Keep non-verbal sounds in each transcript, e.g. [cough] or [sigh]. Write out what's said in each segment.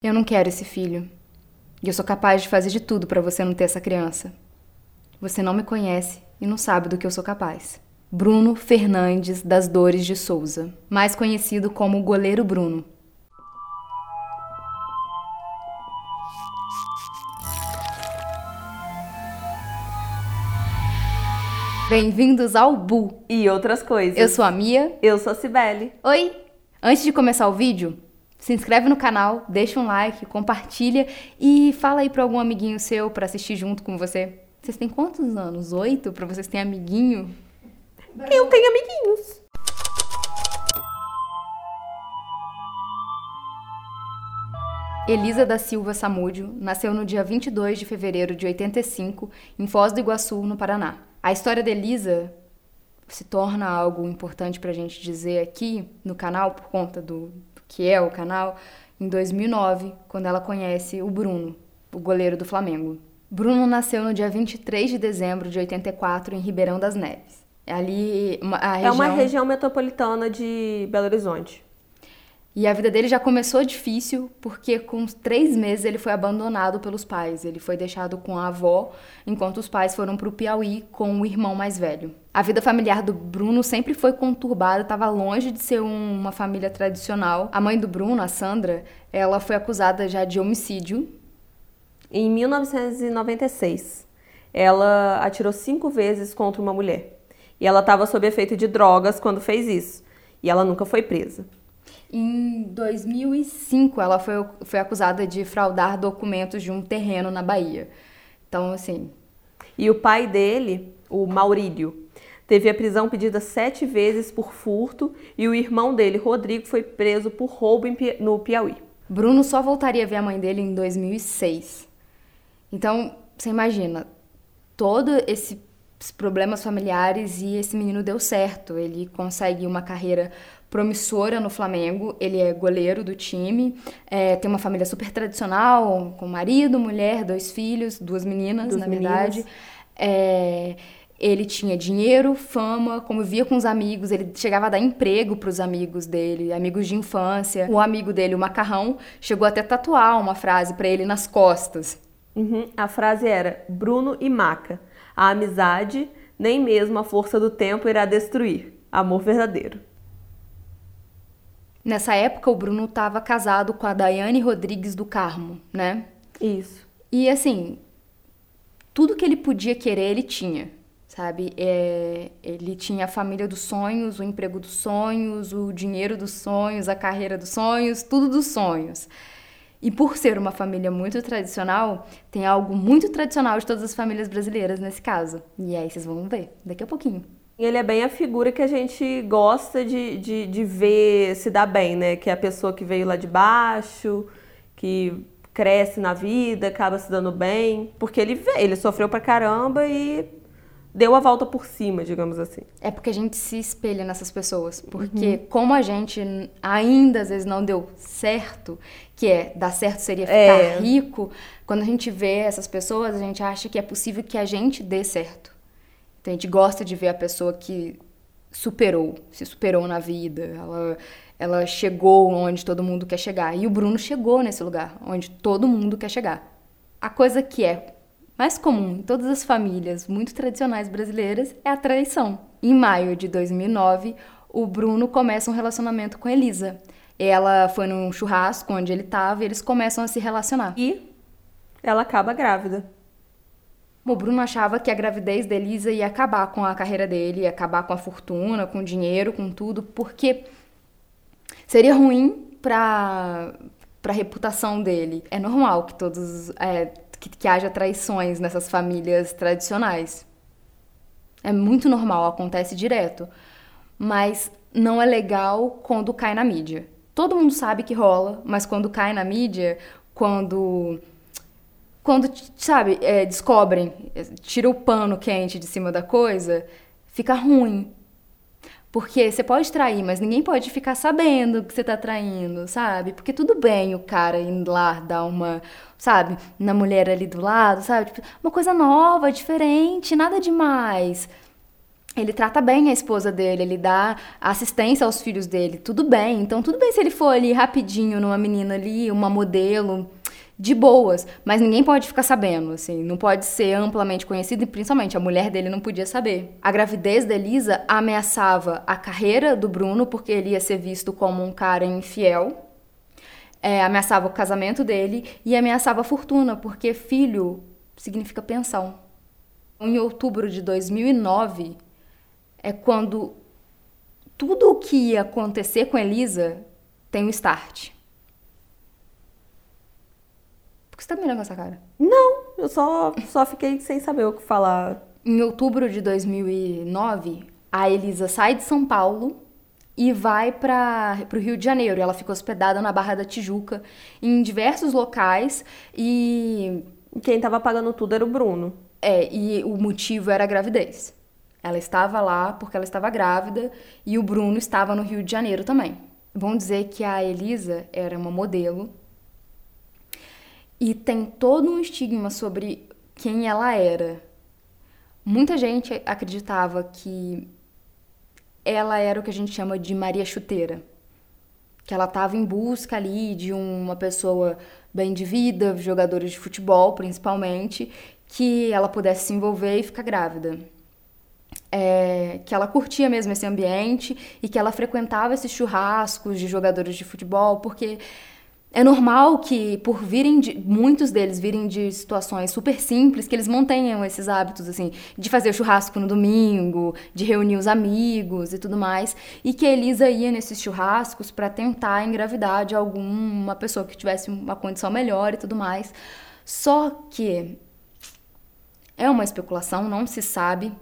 Eu não quero esse filho. E eu sou capaz de fazer de tudo para você não ter essa criança. Você não me conhece e não sabe do que eu sou capaz. Bruno Fernandes das Dores de Souza, mais conhecido como Goleiro Bruno. Bem-vindos ao Bu. E outras coisas. Eu sou a Mia. Eu sou a Cibele. Oi! Antes de começar o vídeo, se inscreve no canal, deixa um like, compartilha e fala aí para algum amiguinho seu para assistir junto com você. Vocês têm quantos anos? Oito? Para vocês terem amiguinho? Eu tenho amiguinhos. Elisa da Silva Samúdio nasceu no dia 22 de fevereiro de 85 em Foz do Iguaçu, no Paraná. A história de Elisa se torna algo importante para a gente dizer aqui no canal por conta do, que é o canal, em 2009, quando ela conhece o Bruno, o goleiro do Flamengo. Bruno nasceu no dia 23 de dezembro de 84 em Ribeirão das Neves. Ali, a região... É uma região metropolitana de Belo Horizonte. E a vida dele já começou difícil porque com três meses ele foi abandonado pelos pais. Ele foi deixado com a avó, enquanto os pais foram para o Piauí com o irmão mais velho. A vida familiar do Bruno sempre foi conturbada, estava longe de ser um, uma família tradicional. A mãe do Bruno, a Sandra, ela foi acusada já de homicídio. Em 1996, ela atirou cinco vezes contra uma mulher. E ela estava sob efeito de drogas quando fez isso. E ela nunca foi presa. Em 2005, ela foi, foi acusada de fraudar documentos de um terreno na Bahia. Então, assim. E o pai dele, o Maurílio, teve a prisão pedida sete vezes por furto e o irmão dele, Rodrigo, foi preso por roubo no Piauí. Bruno só voltaria a ver a mãe dele em 2006. Então, você imagina, todo esse problemas familiares e esse menino deu certo. Ele consegue uma carreira promissora no Flamengo. Ele é goleiro do time, é, tem uma família super tradicional, com marido, mulher, dois filhos, duas meninas, duas na meninas. verdade. É, ele tinha dinheiro, fama, convivia com os amigos, ele chegava a dar emprego para os amigos dele, amigos de infância. O amigo dele, o Macarrão, chegou até a tatuar uma frase para ele nas costas. Uhum. A frase era Bruno e Maca. A amizade, nem mesmo a força do tempo irá destruir. Amor verdadeiro. Nessa época, o Bruno estava casado com a Daiane Rodrigues do Carmo, né? Isso. E assim, tudo que ele podia querer, ele tinha, sabe? É, ele tinha a família dos sonhos, o emprego dos sonhos, o dinheiro dos sonhos, a carreira dos sonhos, tudo dos sonhos. E por ser uma família muito tradicional, tem algo muito tradicional de todas as famílias brasileiras nesse caso. E aí vocês vão ver daqui a pouquinho. Ele é bem a figura que a gente gosta de, de, de ver se dar bem, né? Que é a pessoa que veio lá de baixo, que cresce na vida, acaba se dando bem. Porque ele ele sofreu pra caramba e deu a volta por cima, digamos assim. É porque a gente se espelha nessas pessoas. Porque uhum. como a gente ainda às vezes não deu certo, que é dar certo seria ficar é. rico, quando a gente vê essas pessoas, a gente acha que é possível que a gente dê certo. Então a gente gosta de ver a pessoa que superou, se superou na vida, ela, ela chegou onde todo mundo quer chegar. E o Bruno chegou nesse lugar, onde todo mundo quer chegar. A coisa que é mais comum em todas as famílias muito tradicionais brasileiras é a traição. Em maio de 2009, o Bruno começa um relacionamento com Elisa. Ela foi num churrasco onde ele estava e eles começam a se relacionar. E ela acaba grávida. O Bruno achava que a gravidez da Elisa ia acabar com a carreira dele, ia acabar com a fortuna, com o dinheiro, com tudo, porque seria ruim para para reputação dele. É normal que todos é, que, que haja traições nessas famílias tradicionais. É muito normal, acontece direto. Mas não é legal quando cai na mídia. Todo mundo sabe que rola, mas quando cai na mídia, quando. Quando, sabe, é, descobrem, tira o pano quente de cima da coisa, fica ruim. Porque você pode trair, mas ninguém pode ficar sabendo que você tá traindo, sabe? Porque tudo bem o cara ir lá dar uma, sabe, na mulher ali do lado, sabe? Tipo, uma coisa nova, diferente, nada demais. ele trata bem a esposa dele, ele dá assistência aos filhos dele, tudo bem. Então, tudo bem se ele for ali rapidinho numa menina ali, uma modelo, de boas, mas ninguém pode ficar sabendo, assim, não pode ser amplamente conhecido e principalmente a mulher dele não podia saber. A gravidez da Elisa ameaçava a carreira do Bruno porque ele ia ser visto como um cara infiel. É, ameaçava o casamento dele e ameaçava a fortuna, porque filho significa pensão. Em outubro de 2009 é quando tudo o que ia acontecer com Elisa tem um start. Por que você tá mirando com essa cara? Não, eu só, só fiquei sem saber o que falar. Em outubro de 2009, a Elisa sai de São Paulo e vai para o Rio de Janeiro. Ela fica hospedada na Barra da Tijuca, em diversos locais e. Quem estava pagando tudo era o Bruno. É, e o motivo era a gravidez. Ela estava lá porque ela estava grávida e o Bruno estava no Rio de Janeiro também. Vamos dizer que a Elisa era uma modelo e tem todo um estigma sobre quem ela era. Muita gente acreditava que ela era o que a gente chama de Maria Chuteira. Que ela estava em busca ali de uma pessoa bem de vida, jogadores de futebol principalmente, que ela pudesse se envolver e ficar grávida. É, que ela curtia mesmo esse ambiente e que ela frequentava esses churrascos de jogadores de futebol, porque é normal que, por virem de, muitos deles virem de situações super simples, que eles mantenham esses hábitos, assim, de fazer churrasco no domingo, de reunir os amigos e tudo mais. E que a Elisa ia nesses churrascos para tentar engravidar de alguma pessoa que tivesse uma condição melhor e tudo mais. Só que é uma especulação, não se sabe.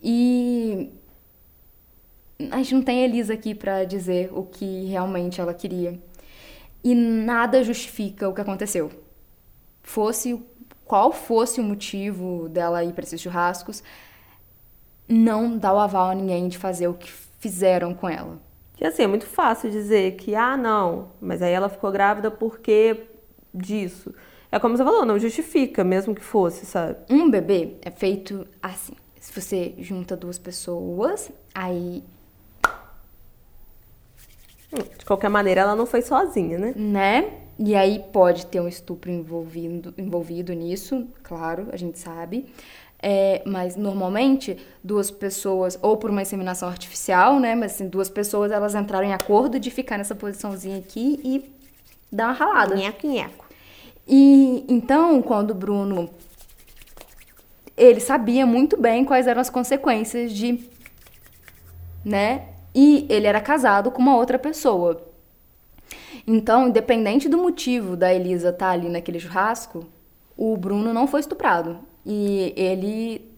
E a gente não tem a Elisa aqui para dizer o que realmente ela queria e nada justifica o que aconteceu. Fosse qual fosse o motivo dela ir para esses churrascos, não dá o aval a ninguém de fazer o que fizeram com ela. E assim, é muito fácil dizer que, ah, não, mas aí ela ficou grávida porque disso. É como você falou, não justifica, mesmo que fosse, sabe? Um bebê é feito assim. Se você junta duas pessoas, aí de qualquer maneira, ela não foi sozinha, né? Né? E aí pode ter um estupro envolvido, envolvido nisso, claro, a gente sabe. É, mas normalmente duas pessoas, ou por uma inseminação artificial, né? Mas assim, duas pessoas elas entraram em acordo de ficar nessa posiçãozinha aqui e dar uma ralada. Nheco, nheco. E então, quando o Bruno. Ele sabia muito bem quais eram as consequências de. né? E ele era casado com uma outra pessoa. Então, independente do motivo da Elisa estar tá ali naquele churrasco, o Bruno não foi estuprado. E ele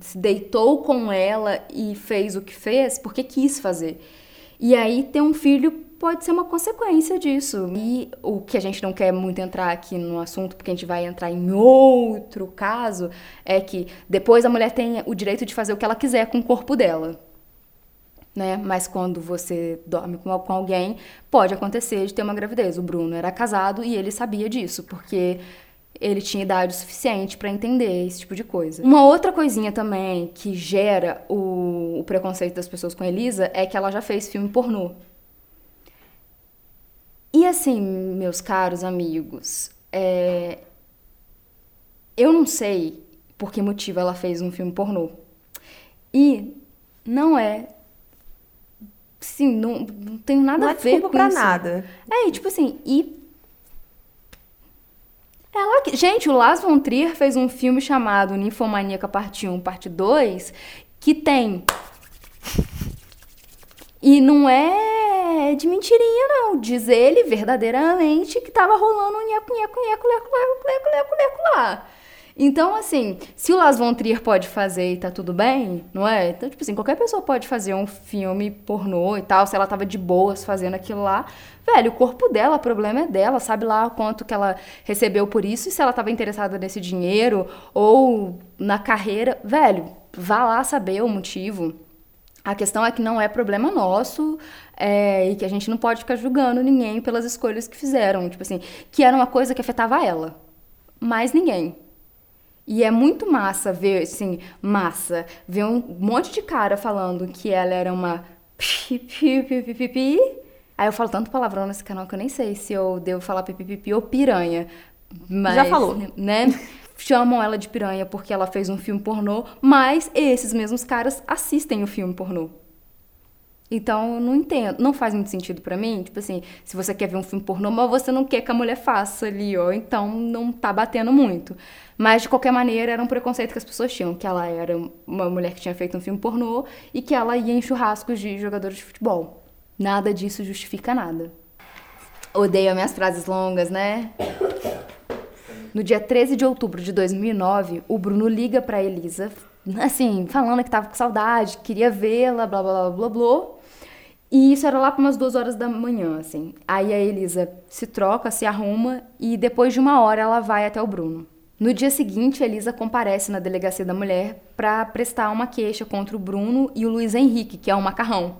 se deitou com ela e fez o que fez porque quis fazer. E aí ter um filho pode ser uma consequência disso. E o que a gente não quer muito entrar aqui no assunto, porque a gente vai entrar em outro caso, é que depois a mulher tem o direito de fazer o que ela quiser com o corpo dela né? Mas quando você dorme com, com alguém, pode acontecer de ter uma gravidez. O Bruno era casado e ele sabia disso, porque ele tinha idade suficiente para entender esse tipo de coisa. Uma outra coisinha também que gera o, o, preconceito das pessoas com Elisa é que ela já fez filme pornô. E assim, meus caros amigos, é... eu não sei por que motivo ela fez um filme pornô. E não é Sim, não, não tem nada não a é ver com pra isso. nada. É, e tipo assim, e. Ela, gente, o Lars von Trier fez um filme chamado Ninfomaníaca Parte 1, Parte 2, que tem. E não é de mentirinha, não. Diz ele verdadeiramente que tava rolando um nheco, nheco, nheco, leco, leco, leco, leco, leco lá. Então, assim, se o Las von Trier pode fazer e tá tudo bem, não é? Então, tipo assim, qualquer pessoa pode fazer um filme pornô e tal, se ela tava de boas fazendo aquilo lá. Velho, o corpo dela, o problema é dela, sabe lá quanto que ela recebeu por isso e se ela tava interessada nesse dinheiro ou na carreira. Velho, vá lá saber o motivo. A questão é que não é problema nosso é, e que a gente não pode ficar julgando ninguém pelas escolhas que fizeram. Tipo assim, que era uma coisa que afetava ela. Mas ninguém. E é muito massa ver, assim, massa, ver um monte de cara falando que ela era uma pipipipipi. Aí eu falo tanto palavrão nesse canal que eu nem sei se eu devo falar pipipipi ou piranha. Mas, Já falou. Né? Chamam ela de piranha porque ela fez um filme pornô, mas esses mesmos caras assistem o filme pornô. Então, não entendo, não faz muito sentido para mim. Tipo assim, se você quer ver um filme pornô, mas você não quer que a mulher faça ali, ó, então não tá batendo muito. Mas, de qualquer maneira, era um preconceito que as pessoas tinham, que ela era uma mulher que tinha feito um filme pornô e que ela ia em churrascos de jogadores de futebol. Nada disso justifica nada. Odeio minhas frases longas, né? No dia 13 de outubro de 2009, o Bruno liga para Elisa, assim, falando que tava com saudade, queria vê-la, blá blá blá blá blá. E isso era lá para umas duas horas da manhã, assim. Aí a Elisa se troca, se arruma e depois de uma hora ela vai até o Bruno. No dia seguinte, a Elisa comparece na delegacia da mulher para prestar uma queixa contra o Bruno e o Luiz Henrique, que é o macarrão.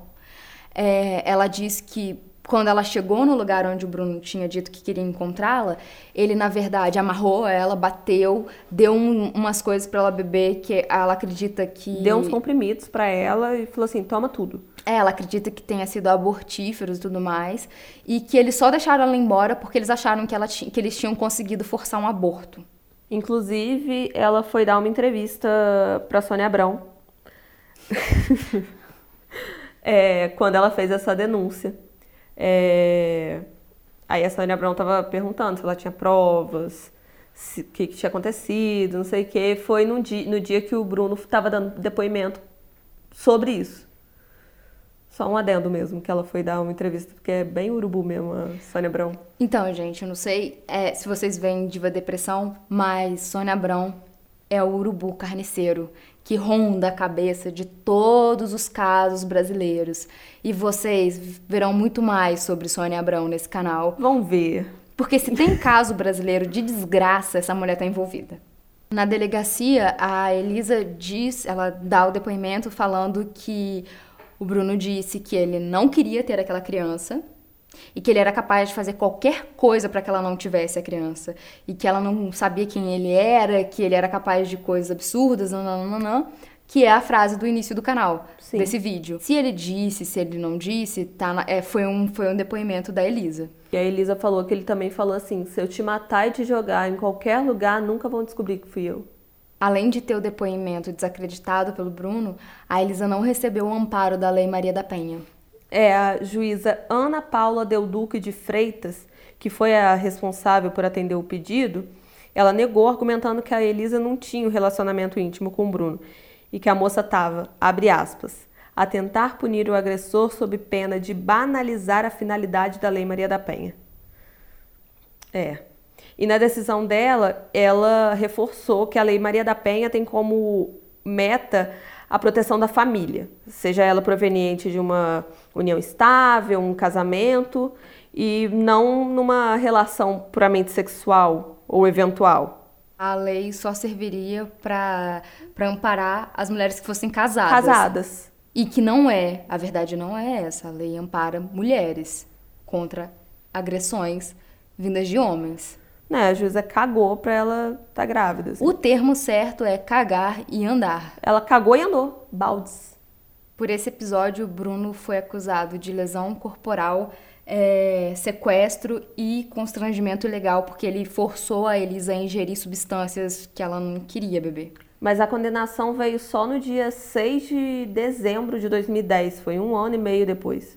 É, ela diz que quando ela chegou no lugar onde o Bruno tinha dito que queria encontrá-la, ele na verdade amarrou ela, bateu, deu um, umas coisas para ela beber que ela acredita que deu uns comprimidos para ela e falou assim: "Toma tudo". É, ela acredita que tenha sido abortíferos e tudo mais, e que eles só deixaram ela embora porque eles acharam que, ela que eles tinham conseguido forçar um aborto. Inclusive, ela foi dar uma entrevista para Sônia Abrão. [laughs] é, quando ela fez essa denúncia. É... Aí a Sônia Abrão estava perguntando se ela tinha provas, o que, que, tinha acontecido, não sei o que. Foi no dia, no dia que o Bruno estava dando depoimento sobre isso. Só um adendo mesmo, que ela foi dar uma entrevista, porque é bem urubu mesmo, a Sônia Abrão. Então, gente, eu não sei é, se vocês veem Diva Depressão, mas Sônia Abrão é o urubu carniceiro que ronda a cabeça de todos os casos brasileiros. E vocês verão muito mais sobre Sônia Abrão nesse canal. Vão ver. Porque se tem caso brasileiro de desgraça, essa mulher está envolvida. Na delegacia, a Elisa diz, ela dá o depoimento falando que o Bruno disse que ele não queria ter aquela criança, e que ele era capaz de fazer qualquer coisa para que ela não tivesse a criança e que ela não sabia quem ele era, que ele era capaz de coisas absurdas, não, não, não, não, que é a frase do início do canal, Sim. desse vídeo. Se ele disse, se ele não disse, tá na, é, foi, um, foi um depoimento da Elisa. E a Elisa falou que ele também falou assim: se eu te matar e te jogar em qualquer lugar, nunca vão descobrir que fui eu. Além de ter o depoimento desacreditado pelo Bruno, a Elisa não recebeu o amparo da Lei Maria da Penha é a juíza Ana Paula Del Duque de Freitas, que foi a responsável por atender o pedido, ela negou, argumentando que a Elisa não tinha um relacionamento íntimo com o Bruno e que a moça estava, abre aspas, a tentar punir o agressor sob pena de banalizar a finalidade da Lei Maria da Penha. É. E na decisão dela, ela reforçou que a Lei Maria da Penha tem como meta a proteção da família, seja ela proveniente de uma união estável, um casamento e não numa relação puramente sexual ou eventual. A lei só serviria para amparar as mulheres que fossem casadas. Casadas. E que não é, a verdade não é essa. A lei ampara mulheres contra agressões vindas de homens. Né, a juíza cagou pra ela estar tá grávida. Assim. O termo certo é cagar e andar. Ela cagou e andou, baldes. Por esse episódio, Bruno foi acusado de lesão corporal, é, sequestro e constrangimento ilegal, porque ele forçou a Elisa a ingerir substâncias que ela não queria beber. Mas a condenação veio só no dia 6 de dezembro de 2010, foi um ano e meio depois,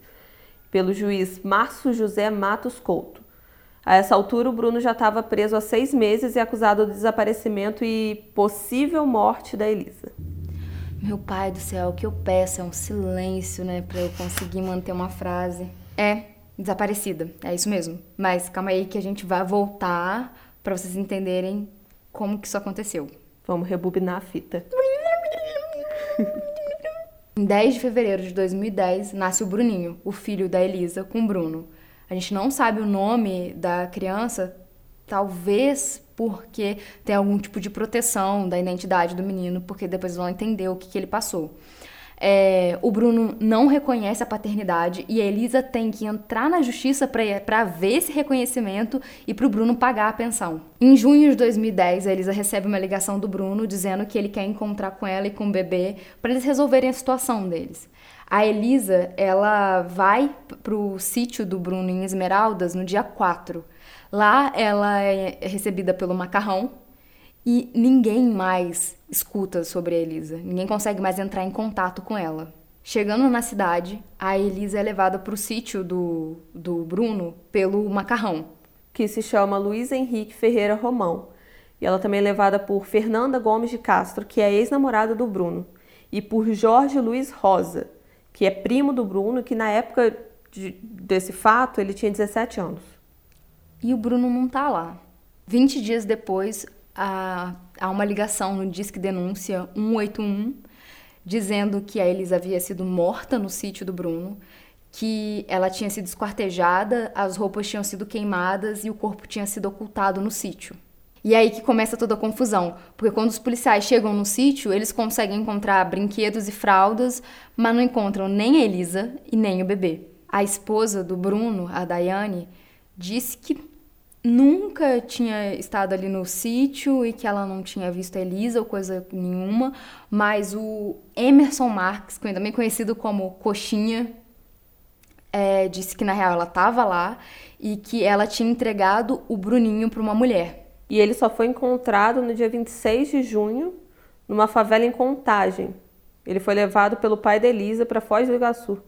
pelo juiz Márcio José Matos Couto. A essa altura, o Bruno já estava preso há seis meses e acusado do desaparecimento e possível morte da Elisa. Meu pai do céu, o que eu peço é um silêncio, né, para eu conseguir manter uma frase. É, desaparecida, é isso mesmo. Mas calma aí que a gente vai voltar para vocês entenderem como que isso aconteceu. Vamos rebobinar a fita. em 10 de fevereiro de 2010, nasce o Bruninho, o filho da Elisa com o Bruno. A gente não sabe o nome da criança, talvez porque tem algum tipo de proteção da identidade do menino, porque depois vão entender o que, que ele passou. É, o Bruno não reconhece a paternidade e a Elisa tem que entrar na justiça para ver esse reconhecimento e para o Bruno pagar a pensão. Em junho de 2010, a Elisa recebe uma ligação do Bruno dizendo que ele quer encontrar com ela e com o bebê para eles resolverem a situação deles. A Elisa, ela vai pro sítio do Bruno em Esmeraldas no dia 4. Lá ela é recebida pelo macarrão e ninguém mais escuta sobre a Elisa. Ninguém consegue mais entrar em contato com ela. Chegando na cidade, a Elisa é levada para o sítio do, do Bruno pelo macarrão. Que se chama Luiz Henrique Ferreira Romão. E ela também é levada por Fernanda Gomes de Castro, que é ex-namorada do Bruno. E por Jorge Luiz Rosa, que é primo do Bruno, que na época de, desse fato ele tinha 17 anos. E o Bruno não tá lá. 20 dias depois, há, há uma ligação no Disque Denúncia 181 dizendo que a Elisa havia sido morta no sítio do Bruno, que ela tinha sido esquartejada, as roupas tinham sido queimadas e o corpo tinha sido ocultado no sítio. E aí que começa toda a confusão, porque quando os policiais chegam no sítio, eles conseguem encontrar brinquedos e fraldas, mas não encontram nem a Elisa e nem o bebê. A esposa do Bruno, a Daiane, disse que nunca tinha estado ali no sítio e que ela não tinha visto a Elisa ou coisa nenhuma, mas o Emerson Marques, também conhecido como Coxinha, é, disse que na real ela estava lá e que ela tinha entregado o Bruninho para uma mulher. E ele só foi encontrado no dia 26 de junho, numa favela em Contagem. Ele foi levado pelo pai da Elisa para Foz do Iguaçu.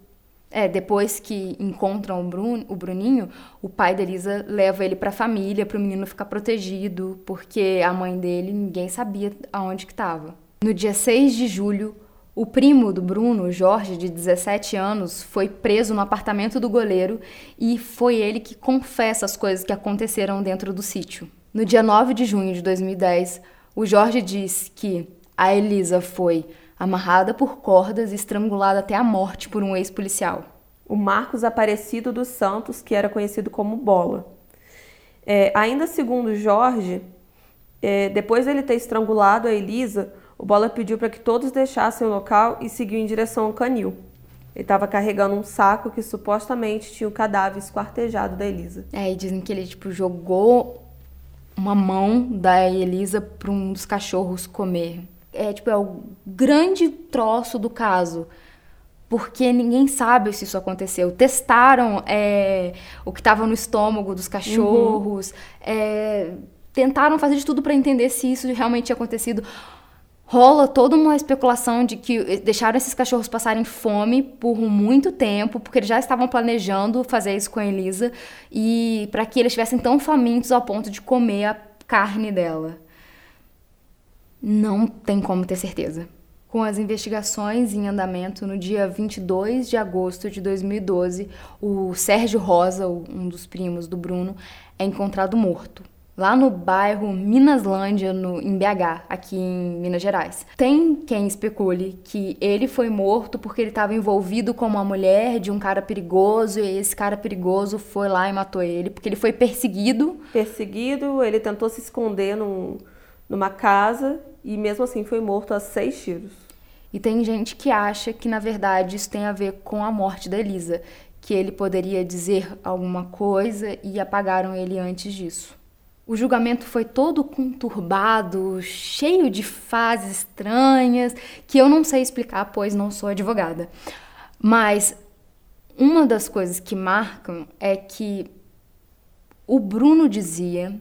É, depois que encontram o, Bruno, o Bruninho, o pai da Elisa leva ele para a família, para o menino ficar protegido, porque a mãe dele ninguém sabia aonde que estava. No dia 6 de julho, o primo do Bruno, Jorge, de 17 anos, foi preso no apartamento do goleiro e foi ele que confessa as coisas que aconteceram dentro do sítio. No dia 9 de junho de 2010, o Jorge diz que a Elisa foi amarrada por cordas e estrangulada até a morte por um ex-policial. O Marcos Aparecido dos Santos, que era conhecido como Bola. É, ainda segundo Jorge, é, depois dele ter estrangulado a Elisa, o Bola pediu para que todos deixassem o local e seguiu em direção ao canil. Ele estava carregando um saco que supostamente tinha o cadáver esquartejado da Elisa. É, e dizem que ele tipo jogou uma mão da Elisa para um dos cachorros comer. É tipo é o grande troço do caso, porque ninguém sabe se isso aconteceu. Testaram é, o que estava no estômago dos cachorros, uhum. é, tentaram fazer de tudo para entender se isso realmente tinha acontecido rola toda uma especulação de que deixaram esses cachorros passarem fome por muito tempo, porque eles já estavam planejando fazer isso com a Elisa e para que eles estivessem tão famintos ao ponto de comer a carne dela. Não tem como ter certeza. Com as investigações em andamento, no dia 22 de agosto de 2012, o Sérgio Rosa, um dos primos do Bruno, é encontrado morto lá no bairro Minaslândia, no, em BH, aqui em Minas Gerais. Tem quem especule que ele foi morto porque ele estava envolvido com uma mulher de um cara perigoso e esse cara perigoso foi lá e matou ele, porque ele foi perseguido. Perseguido, ele tentou se esconder num, numa casa e mesmo assim foi morto a seis tiros. E tem gente que acha que na verdade isso tem a ver com a morte da Elisa, que ele poderia dizer alguma coisa e apagaram ele antes disso. O julgamento foi todo conturbado, cheio de fases estranhas, que eu não sei explicar, pois não sou advogada. Mas uma das coisas que marcam é que o Bruno dizia,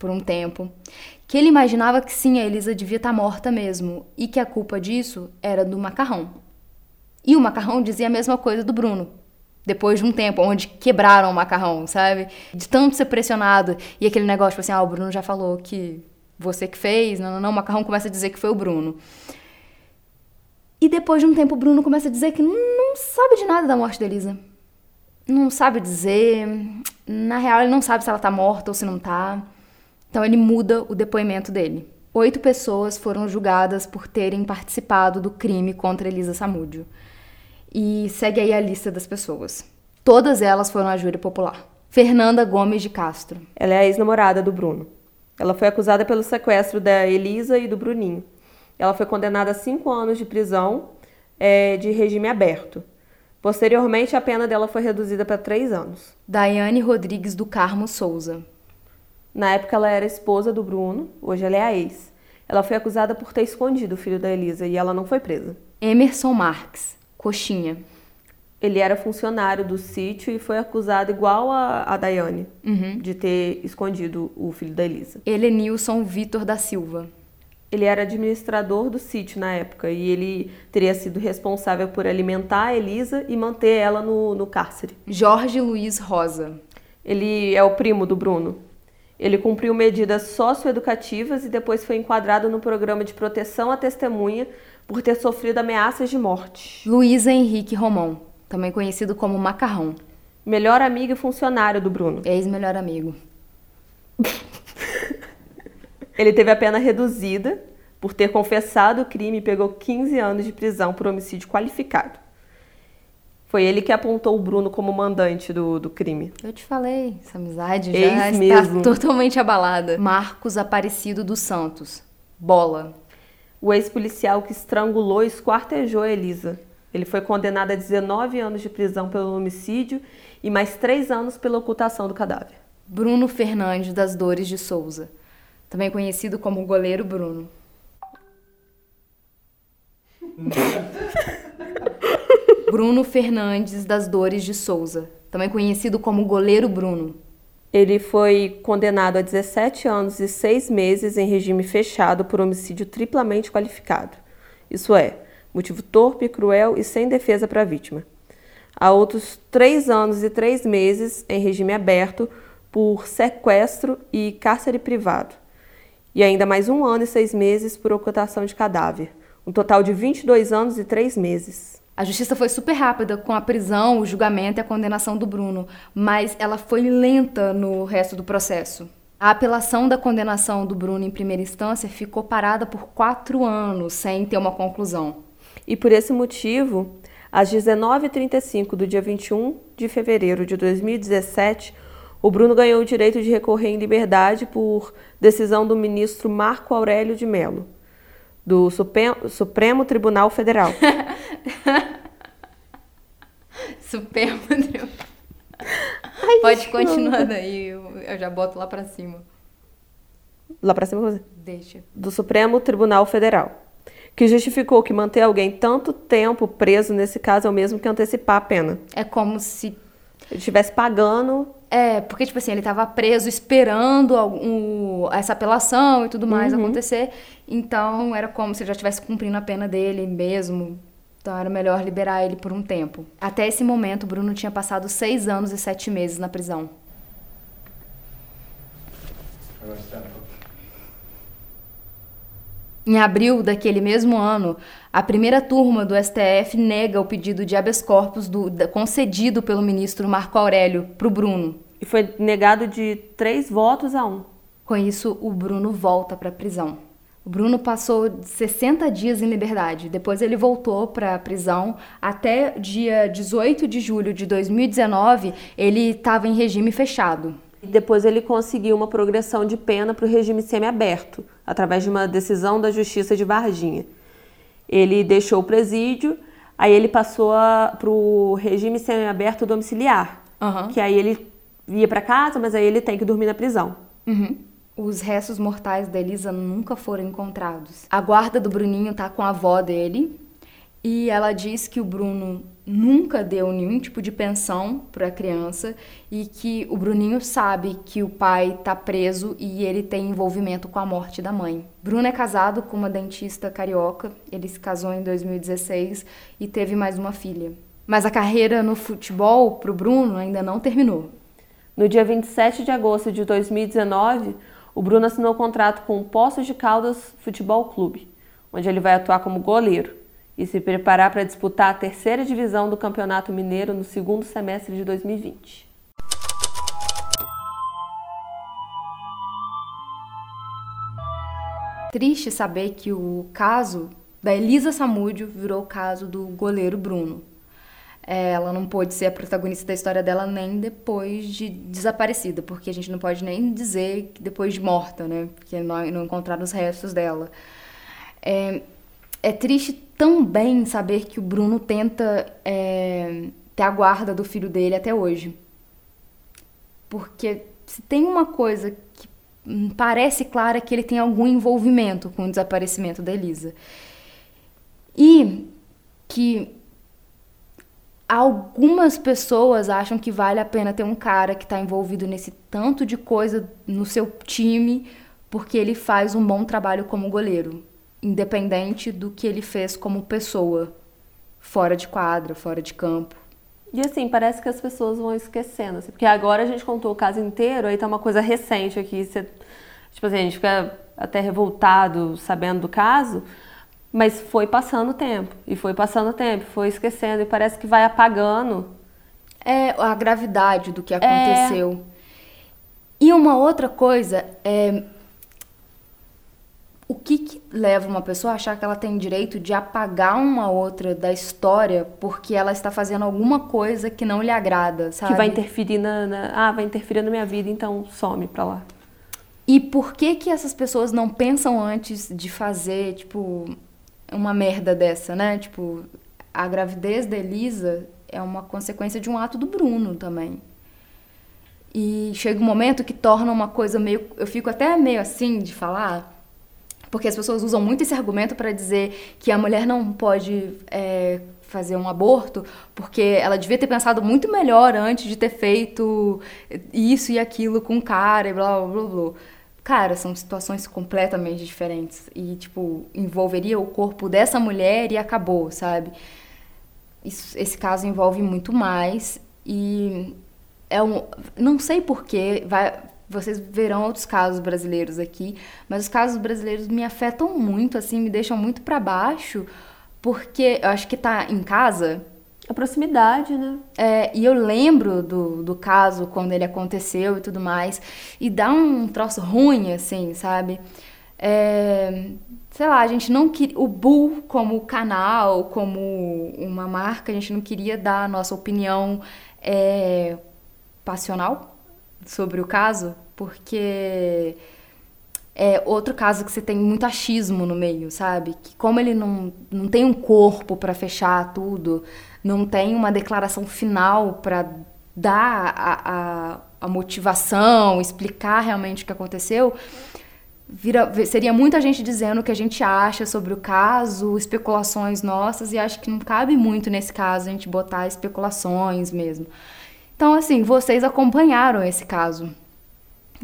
por um tempo, que ele imaginava que sim, a Elisa devia estar morta mesmo e que a culpa disso era do macarrão. E o macarrão dizia a mesma coisa do Bruno, depois de um tempo, onde quebraram o macarrão, sabe? De tanto ser pressionado. E aquele negócio, tipo assim, ah, o Bruno já falou que você que fez, não, não, não, o macarrão começa a dizer que foi o Bruno. E depois de um tempo, o Bruno começa a dizer que não, sabe de nada da morte da Elisa. Não sabe dizer. Na real, ele não sabe se ela tá morta ou se não tá. Então, ele muda o depoimento dele. Oito pessoas foram julgadas por terem participado do crime contra Elisa Samúdio. E segue aí a lista das pessoas. Todas elas foram à júri popular. Fernanda Gomes de Castro. Ela é a ex-namorada do Bruno. Ela foi acusada pelo sequestro da Elisa e do Bruninho. Ela foi condenada a cinco anos de prisão é, de regime aberto. Posteriormente, a pena dela foi reduzida para três anos. Daiane Rodrigues do Carmo Souza. Na época, ela era esposa do Bruno, hoje ela é a ex. Ela foi acusada por ter escondido o filho da Elisa e ela não foi presa. Emerson Marques, Coxinha. Ele era funcionário do sítio e foi acusado igual a, a Daiane, uhum. de ter escondido o filho da Elisa. Elenilson Vitor da Silva. Ele era administrador do sítio na época e ele teria sido responsável por alimentar a Elisa e manter ela no, no cárcere. Jorge Luiz Rosa. Ele é o primo do Bruno. Ele cumpriu medidas socioeducativas e depois foi enquadrado no programa de proteção à testemunha por ter sofrido ameaças de morte. Luísa Henrique Romão, também conhecido como Macarrão. Melhor amigo e funcionário do Bruno. Ex-melhor amigo. [laughs] Ele teve a pena reduzida por ter confessado o crime e pegou 15 anos de prisão por homicídio qualificado. Foi ele que apontou o Bruno como mandante do, do crime. Eu te falei, essa amizade Ex já mesmo. está totalmente abalada. Marcos Aparecido dos Santos. Bola. O ex-policial que estrangulou e esquartejou a Elisa. Ele foi condenado a 19 anos de prisão pelo homicídio e mais 3 anos pela ocultação do cadáver. Bruno Fernandes das Dores de Souza. Também conhecido como Goleiro Bruno. [laughs] Bruno Fernandes das Dores de Souza, também conhecido como Goleiro Bruno. Ele foi condenado a 17 anos e 6 meses em regime fechado por homicídio triplamente qualificado. Isso é, motivo torpe, cruel e sem defesa para a vítima. A outros 3 anos e 3 meses em regime aberto por sequestro e cárcere privado. E ainda mais um ano e seis meses por ocultação de cadáver. Um total de 22 anos e 3 meses. A justiça foi super rápida com a prisão, o julgamento e a condenação do Bruno, mas ela foi lenta no resto do processo. A apelação da condenação do Bruno em primeira instância ficou parada por quatro anos, sem ter uma conclusão. E por esse motivo, às 19h35 do dia 21 de fevereiro de 2017, o Bruno ganhou o direito de recorrer em liberdade por decisão do ministro Marco Aurélio de Mello do Supremo, Supremo Tribunal Federal. [laughs] Supremo Tribunal. Pode continuar daí, eu, eu, já boto lá pra cima. Lá pra cima você? Deixa. Do Supremo Tribunal Federal. Que justificou que manter alguém tanto tempo preso, nesse caso, é o mesmo que antecipar a pena. É como se. Ele estivesse pagando é, porque, tipo assim, ele estava preso esperando algum, essa apelação e tudo mais uhum. acontecer. Então, era como se ele já estivesse cumprindo a pena dele mesmo. Então, era melhor liberar ele por um tempo. Até esse momento, Bruno tinha passado seis anos e sete meses na prisão. Em abril daquele mesmo ano, a primeira turma do STF nega o pedido de habeas corpus do, concedido pelo ministro Marco Aurélio para o Bruno. E foi negado de três votos a um. Com isso, o Bruno volta para a prisão. O Bruno passou 60 dias em liberdade. Depois ele voltou para a prisão. Até dia 18 de julho de 2019, ele estava em regime fechado. E depois ele conseguiu uma progressão de pena para o regime semiaberto, através de uma decisão da Justiça de Varginha. Ele deixou o presídio, aí ele passou para o regime semiaberto domiciliar, uhum. que aí ele ia para casa, mas aí ele tem que dormir na prisão. Uhum. Os restos mortais da Elisa nunca foram encontrados. A guarda do Bruninho tá com a avó dele e ela diz que o Bruno nunca deu nenhum tipo de pensão para a criança e que o Bruninho sabe que o pai tá preso e ele tem envolvimento com a morte da mãe. Bruno é casado com uma dentista carioca, ele se casou em 2016 e teve mais uma filha. Mas a carreira no futebol pro Bruno ainda não terminou. No dia 27 de agosto de 2019, o Bruno assinou contrato com o Poços de Caldas Futebol Clube, onde ele vai atuar como goleiro e se preparar para disputar a terceira divisão do Campeonato Mineiro no segundo semestre de 2020. Triste saber que o caso da Elisa Samúdio virou o caso do goleiro Bruno. É, ela não pôde ser a protagonista da história dela nem depois de desaparecida, porque a gente não pode nem dizer que depois de morta, né? Porque não, não encontraram os restos dela. É, é triste também saber que o Bruno tenta é, ter a guarda do filho dele até hoje. Porque se tem uma coisa que parece clara é que ele tem algum envolvimento com o desaparecimento da Elisa. E que algumas pessoas acham que vale a pena ter um cara que está envolvido nesse tanto de coisa no seu time porque ele faz um bom trabalho como goleiro, independente do que ele fez como pessoa, fora de quadra, fora de campo. E assim, parece que as pessoas vão esquecendo, assim, porque agora a gente contou o caso inteiro, aí tá uma coisa recente aqui, você, tipo assim, a gente fica até revoltado sabendo do caso, mas foi passando o tempo, e foi passando o tempo, foi esquecendo, e parece que vai apagando. É a gravidade do que aconteceu. É... E uma outra coisa é o que, que, leva uma pessoa a achar que ela tem direito de apagar uma outra da história porque ela está fazendo alguma coisa que não lhe agrada, sabe? Que vai interferir na, na, ah, vai interferir na minha vida, então some pra lá. E por que que essas pessoas não pensam antes de fazer, tipo, uma merda dessa, né? Tipo, a gravidez da Elisa é uma consequência de um ato do Bruno também. E chega um momento que torna uma coisa meio, eu fico até meio assim de falar, porque as pessoas usam muito esse argumento para dizer que a mulher não pode é, fazer um aborto porque ela devia ter pensado muito melhor antes de ter feito isso e aquilo com o cara e blá blá blá blá. Cara, são situações completamente diferentes e, tipo, envolveria o corpo dessa mulher e acabou, sabe? Isso, esse caso envolve muito mais e é um. Não sei porquê, vai vocês verão outros casos brasileiros aqui, mas os casos brasileiros me afetam muito, assim, me deixam muito para baixo, porque eu acho que tá em casa. A proximidade, né? É, e eu lembro do, do caso quando ele aconteceu e tudo mais, e dá um troço ruim, assim, sabe? É, sei lá, a gente não queria. O Bull, como canal, como uma marca, a gente não queria dar a nossa opinião é, passional sobre o caso, porque é outro caso que você tem muito achismo no meio, sabe? Que como ele não, não tem um corpo para fechar tudo, não tem uma declaração final para dar a, a, a, motivação, explicar realmente o que aconteceu, vira, seria muita gente dizendo o que a gente acha sobre o caso, especulações nossas, e acho que não cabe muito nesse caso a gente botar especulações mesmo. Então, assim, vocês acompanharam esse caso.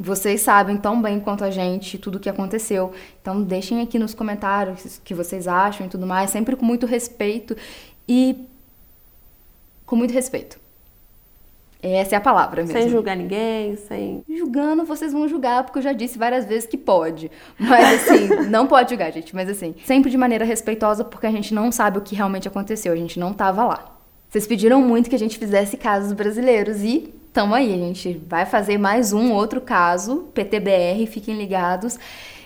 Vocês sabem tão bem quanto a gente tudo o que aconteceu. Então, deixem aqui nos comentários o que vocês acham e tudo mais, sempre com muito respeito e com muito respeito. Essa é a palavra mesmo. Sem julgar ninguém, sem. Julgando, vocês vão julgar, porque eu já disse várias vezes que pode. Mas assim, [laughs] não pode julgar, gente. Mas assim, sempre de maneira respeitosa, porque a gente não sabe o que realmente aconteceu. A gente não tava lá. Vocês pediram muito que a gente fizesse casos brasileiros e tamo aí, a gente vai fazer mais um outro caso, PTBR, fiquem ligados.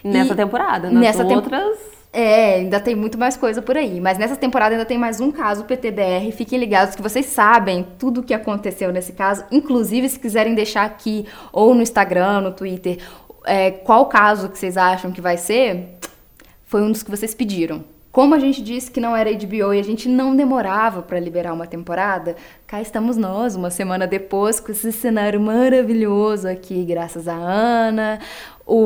Nessa e temporada, nas nessa outras... É, ainda tem muito mais coisa por aí. Mas nessa temporada ainda tem mais um caso PTBR. Fiquem ligados que vocês sabem tudo o que aconteceu nesse caso. Inclusive, se quiserem deixar aqui, ou no Instagram, no Twitter, é, qual caso que vocês acham que vai ser, foi um dos que vocês pediram. Como a gente disse que não era HBO e a gente não demorava para liberar uma temporada, cá estamos nós, uma semana depois, com esse cenário maravilhoso aqui, graças a Ana, o,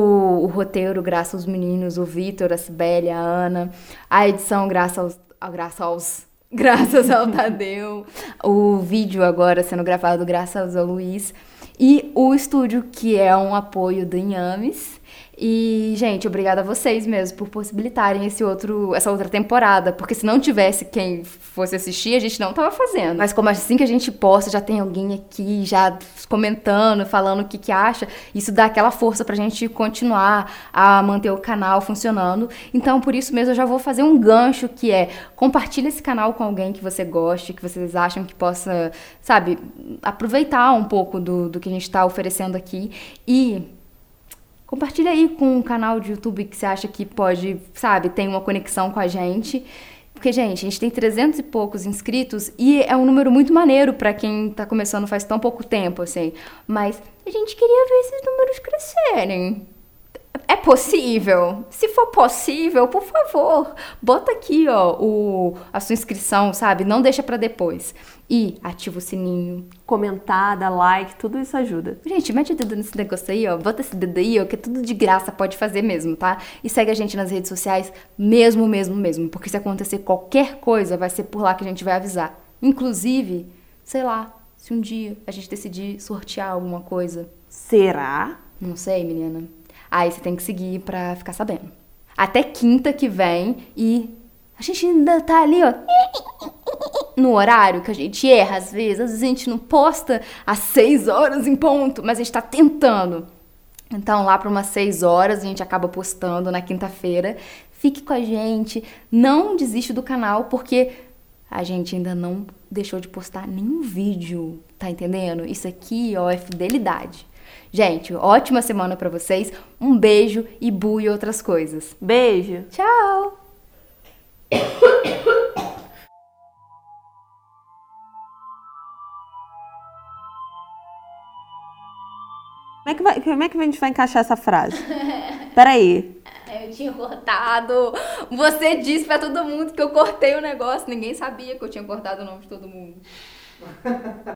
o roteiro, graças aos meninos, o Vitor, a Sibeli, a Ana, a edição, graças aos, graças aos [laughs] graças ao Tadeu, o vídeo agora sendo gravado graças ao Luiz e o estúdio que é um apoio do Inhames e, gente, obrigada a vocês mesmo por possibilitarem esse outro, essa outra temporada. Porque se não tivesse quem fosse assistir, a gente não tava fazendo. Mas como assim que a gente posta, já tem alguém aqui já comentando, falando o que, que acha, isso dá aquela força pra gente continuar a manter o canal funcionando. Então, por isso mesmo, eu já vou fazer um gancho que é compartilha esse canal com alguém que você goste, que vocês acham que possa, sabe, aproveitar um pouco do, do que a gente tá oferecendo aqui. E Compartilha aí com um canal de YouTube que você acha que pode, sabe, tem uma conexão com a gente. Porque, gente, a gente tem 300 e poucos inscritos e é um número muito maneiro para quem tá começando faz tão pouco tempo, assim. Mas a gente queria ver esses números crescerem. É possível? Se for possível, por favor, bota aqui, ó, o, a sua inscrição, sabe? Não deixa para depois. E ativa o sininho. Comentar, dar like, tudo isso ajuda. Gente, mete o dedo nesse negócio aí, ó. Bota esse dedo aí, ó, que é tudo de graça, pode fazer mesmo, tá? E segue a gente nas redes sociais, mesmo, mesmo, mesmo. Porque se acontecer qualquer coisa, vai ser por lá que a gente vai avisar. Inclusive, sei lá, se um dia a gente decidir sortear alguma coisa. Será? Não sei, menina. Aí você tem que seguir pra ficar sabendo. Até quinta que vem e a gente ainda tá ali, ó. No horário que a gente erra às vezes. Às vezes a gente não posta às seis horas em ponto, mas a gente tá tentando. Então, lá para umas seis horas, a gente acaba postando na quinta-feira. Fique com a gente. Não desiste do canal, porque a gente ainda não deixou de postar nenhum vídeo. Tá entendendo? Isso aqui, ó, é fidelidade. Gente, ótima semana para vocês. Um beijo e bu e outras coisas. Beijo. Tchau. [coughs] Como é, que vai, como é que a gente vai encaixar essa frase? [laughs] Peraí. Eu tinha cortado. Você disse pra todo mundo que eu cortei o negócio. Ninguém sabia que eu tinha cortado o nome de todo mundo. [laughs]